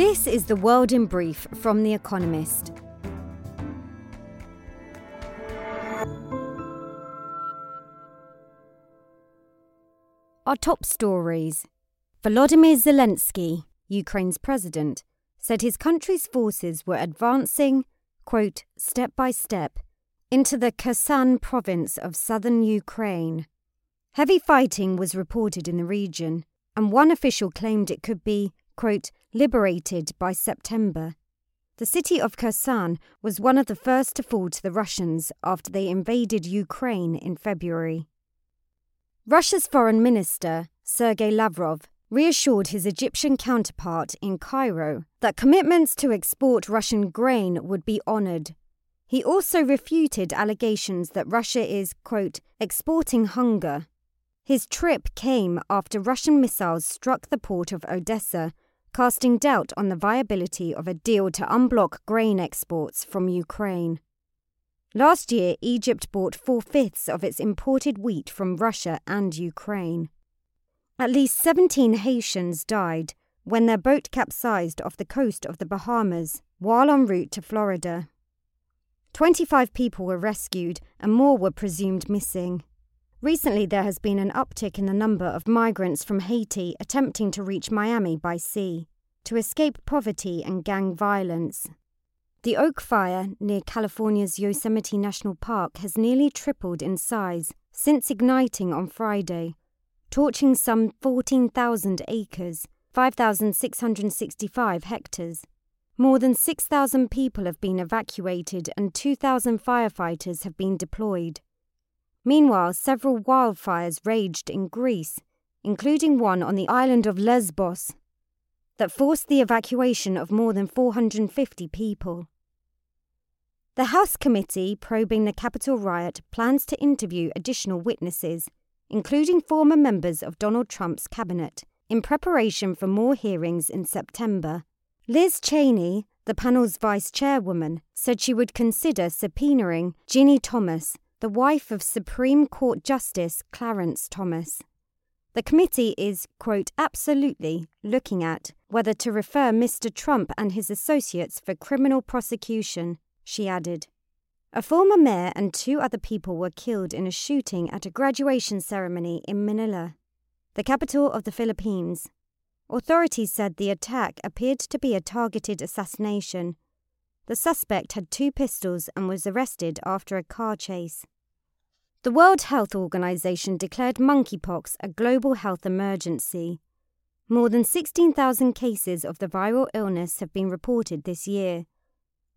This is the world in brief from The Economist. Our top stories Volodymyr Zelensky, Ukraine's president, said his country's forces were advancing, quote, step by step, into the Kherson province of southern Ukraine. Heavy fighting was reported in the region, and one official claimed it could be, quote, liberated by September. The city of Kherson was one of the first to fall to the Russians after they invaded Ukraine in February. Russia's foreign minister, Sergei Lavrov, reassured his Egyptian counterpart in Cairo that commitments to export Russian grain would be honoured. He also refuted allegations that Russia is, quote, exporting hunger. His trip came after Russian missiles struck the port of Odessa, casting doubt on the viability of a deal to unblock grain exports from Ukraine. Last year, Egypt bought four fifths of its imported wheat from Russia and Ukraine. At least 17 Haitians died when their boat capsized off the coast of the Bahamas while en route to Florida. 25 people were rescued and more were presumed missing. Recently, there has been an uptick in the number of migrants from Haiti attempting to reach Miami by sea to escape poverty and gang violence. The oak fire near California's Yosemite National Park has nearly tripled in size since igniting on Friday, torching some 14,000 acres, 5,665 hectares. More than 6,000 people have been evacuated and 2,000 firefighters have been deployed. Meanwhile, several wildfires raged in Greece, including one on the island of Lesbos, that forced the evacuation of more than 450 people. The House committee probing the Capitol riot plans to interview additional witnesses, including former members of Donald Trump's cabinet, in preparation for more hearings in September. Liz Cheney, the panel's vice chairwoman, said she would consider subpoenaing Ginni Thomas, the wife of Supreme Court Justice Clarence Thomas. The committee is, quote, absolutely looking at whether to refer Mr. Trump and his associates for criminal prosecution, she added. A former mayor and two other people were killed in a shooting at a graduation ceremony in Manila, the capital of the Philippines. Authorities said the attack appeared to be a targeted assassination. The suspect had two pistols and was arrested after a car chase. The World Health Organization declared monkeypox a global health emergency. More than 16,000 cases of the viral illness have been reported this year.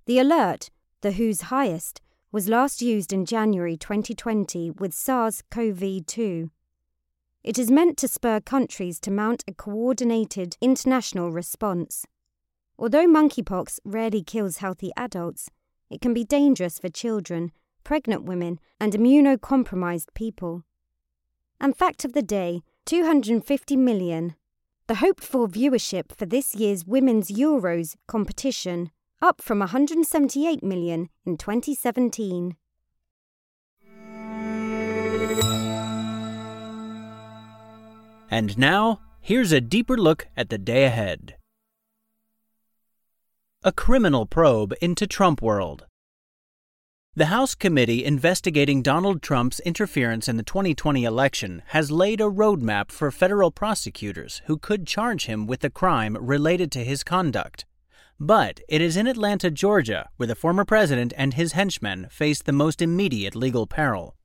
The alert, the WHO's highest, was last used in January 2020 with SARS CoV 2. It is meant to spur countries to mount a coordinated international response. Although monkeypox rarely kills healthy adults, it can be dangerous for children pregnant women, and immunocompromised people. And fact of the day 250 million. The hoped for viewership for this year's Women's Euros competition, up from 178 million in 2017. And now, here's a deeper look at the day ahead. A criminal probe into Trump world. The House committee investigating Donald Trump's interference in the 2020 election has laid a roadmap for federal prosecutors who could charge him with a crime related to his conduct. But it is in Atlanta, Georgia, where the former president and his henchmen face the most immediate legal peril.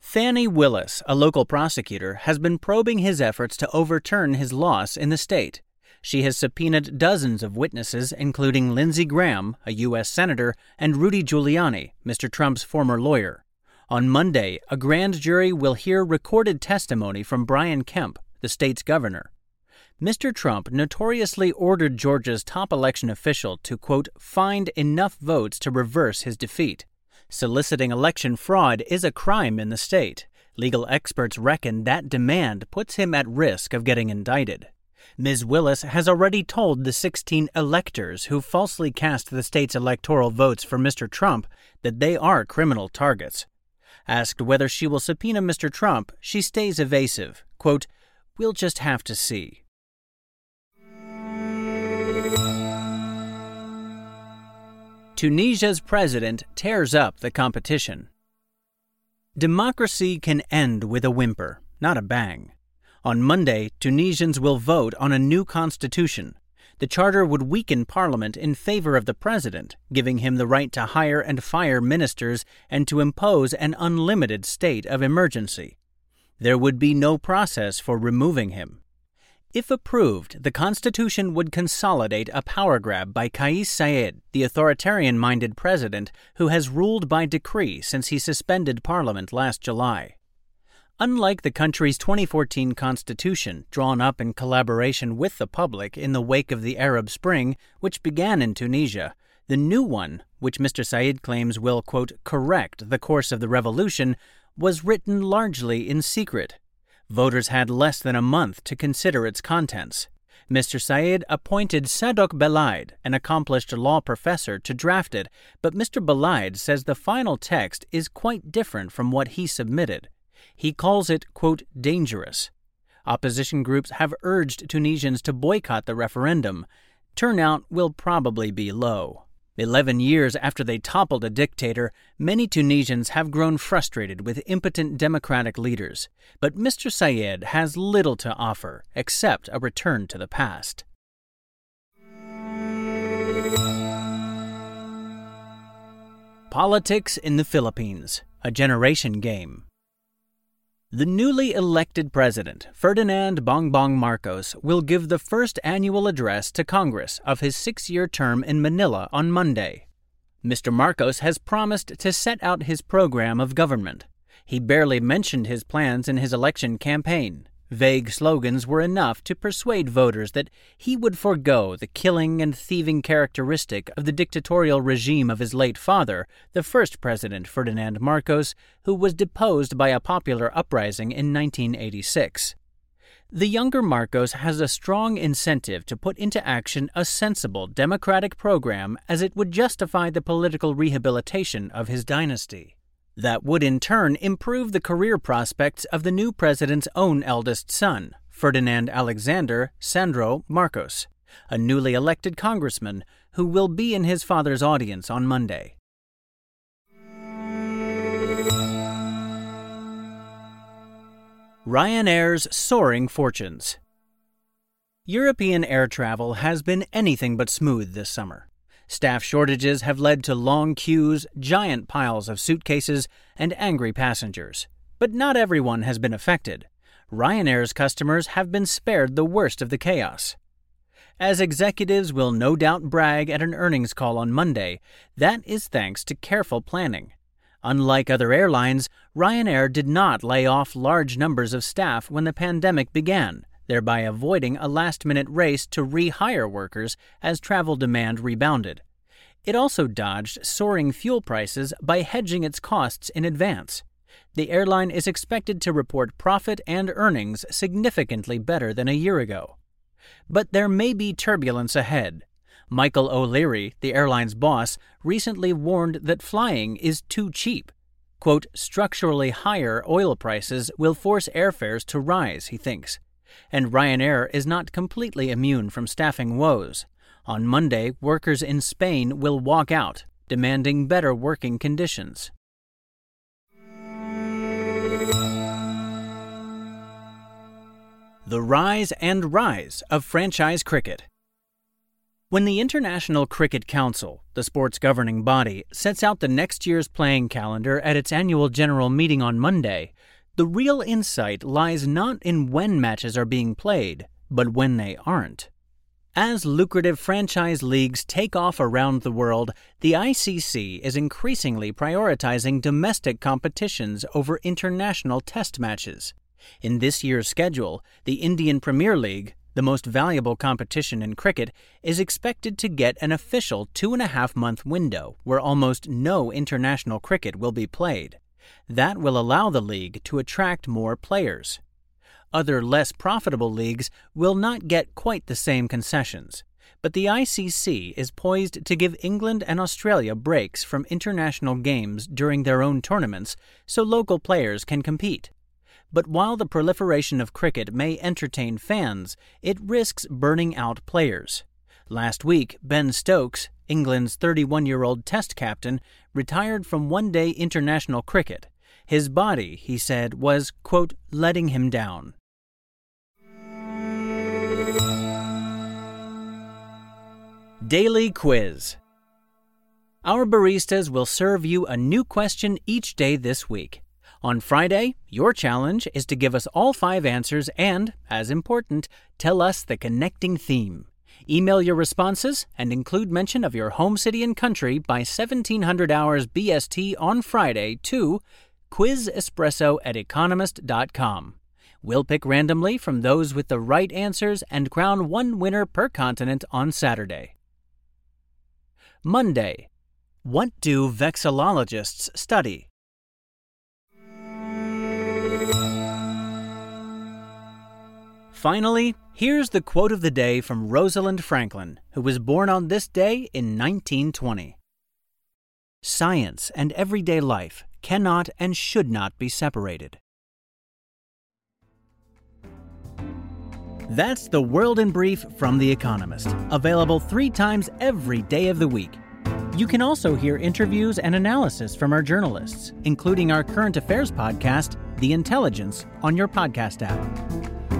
Fani Willis, a local prosecutor, has been probing his efforts to overturn his loss in the state. She has subpoenaed dozens of witnesses, including Lindsey Graham, a U.S. Senator, and Rudy Giuliani, Mr. Trump's former lawyer. On Monday, a grand jury will hear recorded testimony from Brian Kemp, the state's governor. Mr. Trump notoriously ordered Georgia's top election official to, quote, find enough votes to reverse his defeat. Soliciting election fraud is a crime in the state. Legal experts reckon that demand puts him at risk of getting indicted. Ms. Willis has already told the 16 electors who falsely cast the state's electoral votes for Mr. Trump that they are criminal targets. Asked whether she will subpoena Mr. Trump, she stays evasive. Quote, We'll just have to see. Tunisia's president tears up the competition. Democracy can end with a whimper, not a bang. On Monday, Tunisians will vote on a new constitution. The charter would weaken parliament in favor of the president, giving him the right to hire and fire ministers and to impose an unlimited state of emergency. There would be no process for removing him. If approved, the Constitution would consolidate a power grab by Kais Saied, the authoritarian minded president who has ruled by decree since he suspended Parliament last July. Unlike the country's 2014 constitution, drawn up in collaboration with the public in the wake of the Arab Spring, which began in Tunisia, the new one, which Mr. Saied claims will, quote, correct the course of the revolution, was written largely in secret Voters had less than a month to consider its contents. Mr. Saied appointed Sadok Belaid, an accomplished law professor, to draft it, but Mr. Belaid says the final text is quite different from what he submitted. He calls it, quote, dangerous. Opposition groups have urged Tunisians to boycott the referendum. Turnout will probably be low. Eleven years after they toppled a dictator, many Tunisians have grown frustrated with impotent democratic leaders. But Mr. Saied has little to offer except a return to the past. Politics in the Philippines A Generation Game. The newly elected president, Ferdinand Bongbong Marcos, will give the first annual address to Congress of his six year term in Manila on Monday. Mr. Marcos has promised to set out his program of government. He barely mentioned his plans in his election campaign. Vague slogans were enough to persuade voters that he would forego the killing and thieving characteristic of the dictatorial regime of his late father, the first president Ferdinand Marcos, who was deposed by a popular uprising in 1986. The younger Marcos has a strong incentive to put into action a sensible democratic program as it would justify the political rehabilitation of his dynasty. That would in turn improve the career prospects of the new president's own eldest son, Ferdinand Alexander Sandro Marcos, a newly elected congressman who will be in his father's audience on Monday. Ryanair's soaring fortunes. European air travel has been anything but smooth this summer. Staff shortages have led to long queues, giant piles of suitcases, and angry passengers. But not everyone has been affected. Ryanair's customers have been spared the worst of the chaos. As executives will no doubt brag at an earnings call on Monday, that is thanks to careful planning. Unlike other airlines, Ryanair did not lay off large numbers of staff when the pandemic began, thereby avoiding a last minute race to rehire workers as travel demand rebounded. It also dodged soaring fuel prices by hedging its costs in advance. The airline is expected to report profit and earnings significantly better than a year ago. But there may be turbulence ahead. Michael O'Leary, the airline's boss, recently warned that flying is too cheap. Quote, structurally higher oil prices will force airfares to rise, he thinks and Ryanair is not completely immune from staffing woes. On Monday, workers in Spain will walk out, demanding better working conditions. The Rise and Rise of Franchise Cricket. When the International Cricket Council, the sport's governing body, sets out the next year's playing calendar at its annual general meeting on Monday, the real insight lies not in when matches are being played, but when they aren't. As lucrative franchise leagues take off around the world, the ICC is increasingly prioritizing domestic competitions over international test matches. In this year's schedule, the Indian Premier League, the most valuable competition in cricket, is expected to get an official two and a half month window where almost no international cricket will be played. That will allow the league to attract more players. Other less profitable leagues will not get quite the same concessions, but the ICC is poised to give England and Australia breaks from international games during their own tournaments so local players can compete. But while the proliferation of cricket may entertain fans, it risks burning out players. Last week, Ben Stokes, England's 31 year old Test captain, retired from one day international cricket. His body, he said, was, quote, letting him down. Daily Quiz Our baristas will serve you a new question each day this week. On Friday, your challenge is to give us all five answers and, as important, tell us the connecting theme. Email your responses and include mention of your home city and country by 1700 hours BST on Friday to quizespresso at economist.com. We'll pick randomly from those with the right answers and crown one winner per continent on Saturday. Monday. What do vexillologists study? Finally, here's the quote of the day from Rosalind Franklin, who was born on this day in 1920. Science and everyday life cannot and should not be separated. That's the World in Brief from The Economist, available three times every day of the week. You can also hear interviews and analysis from our journalists, including our current affairs podcast, The Intelligence, on your podcast app.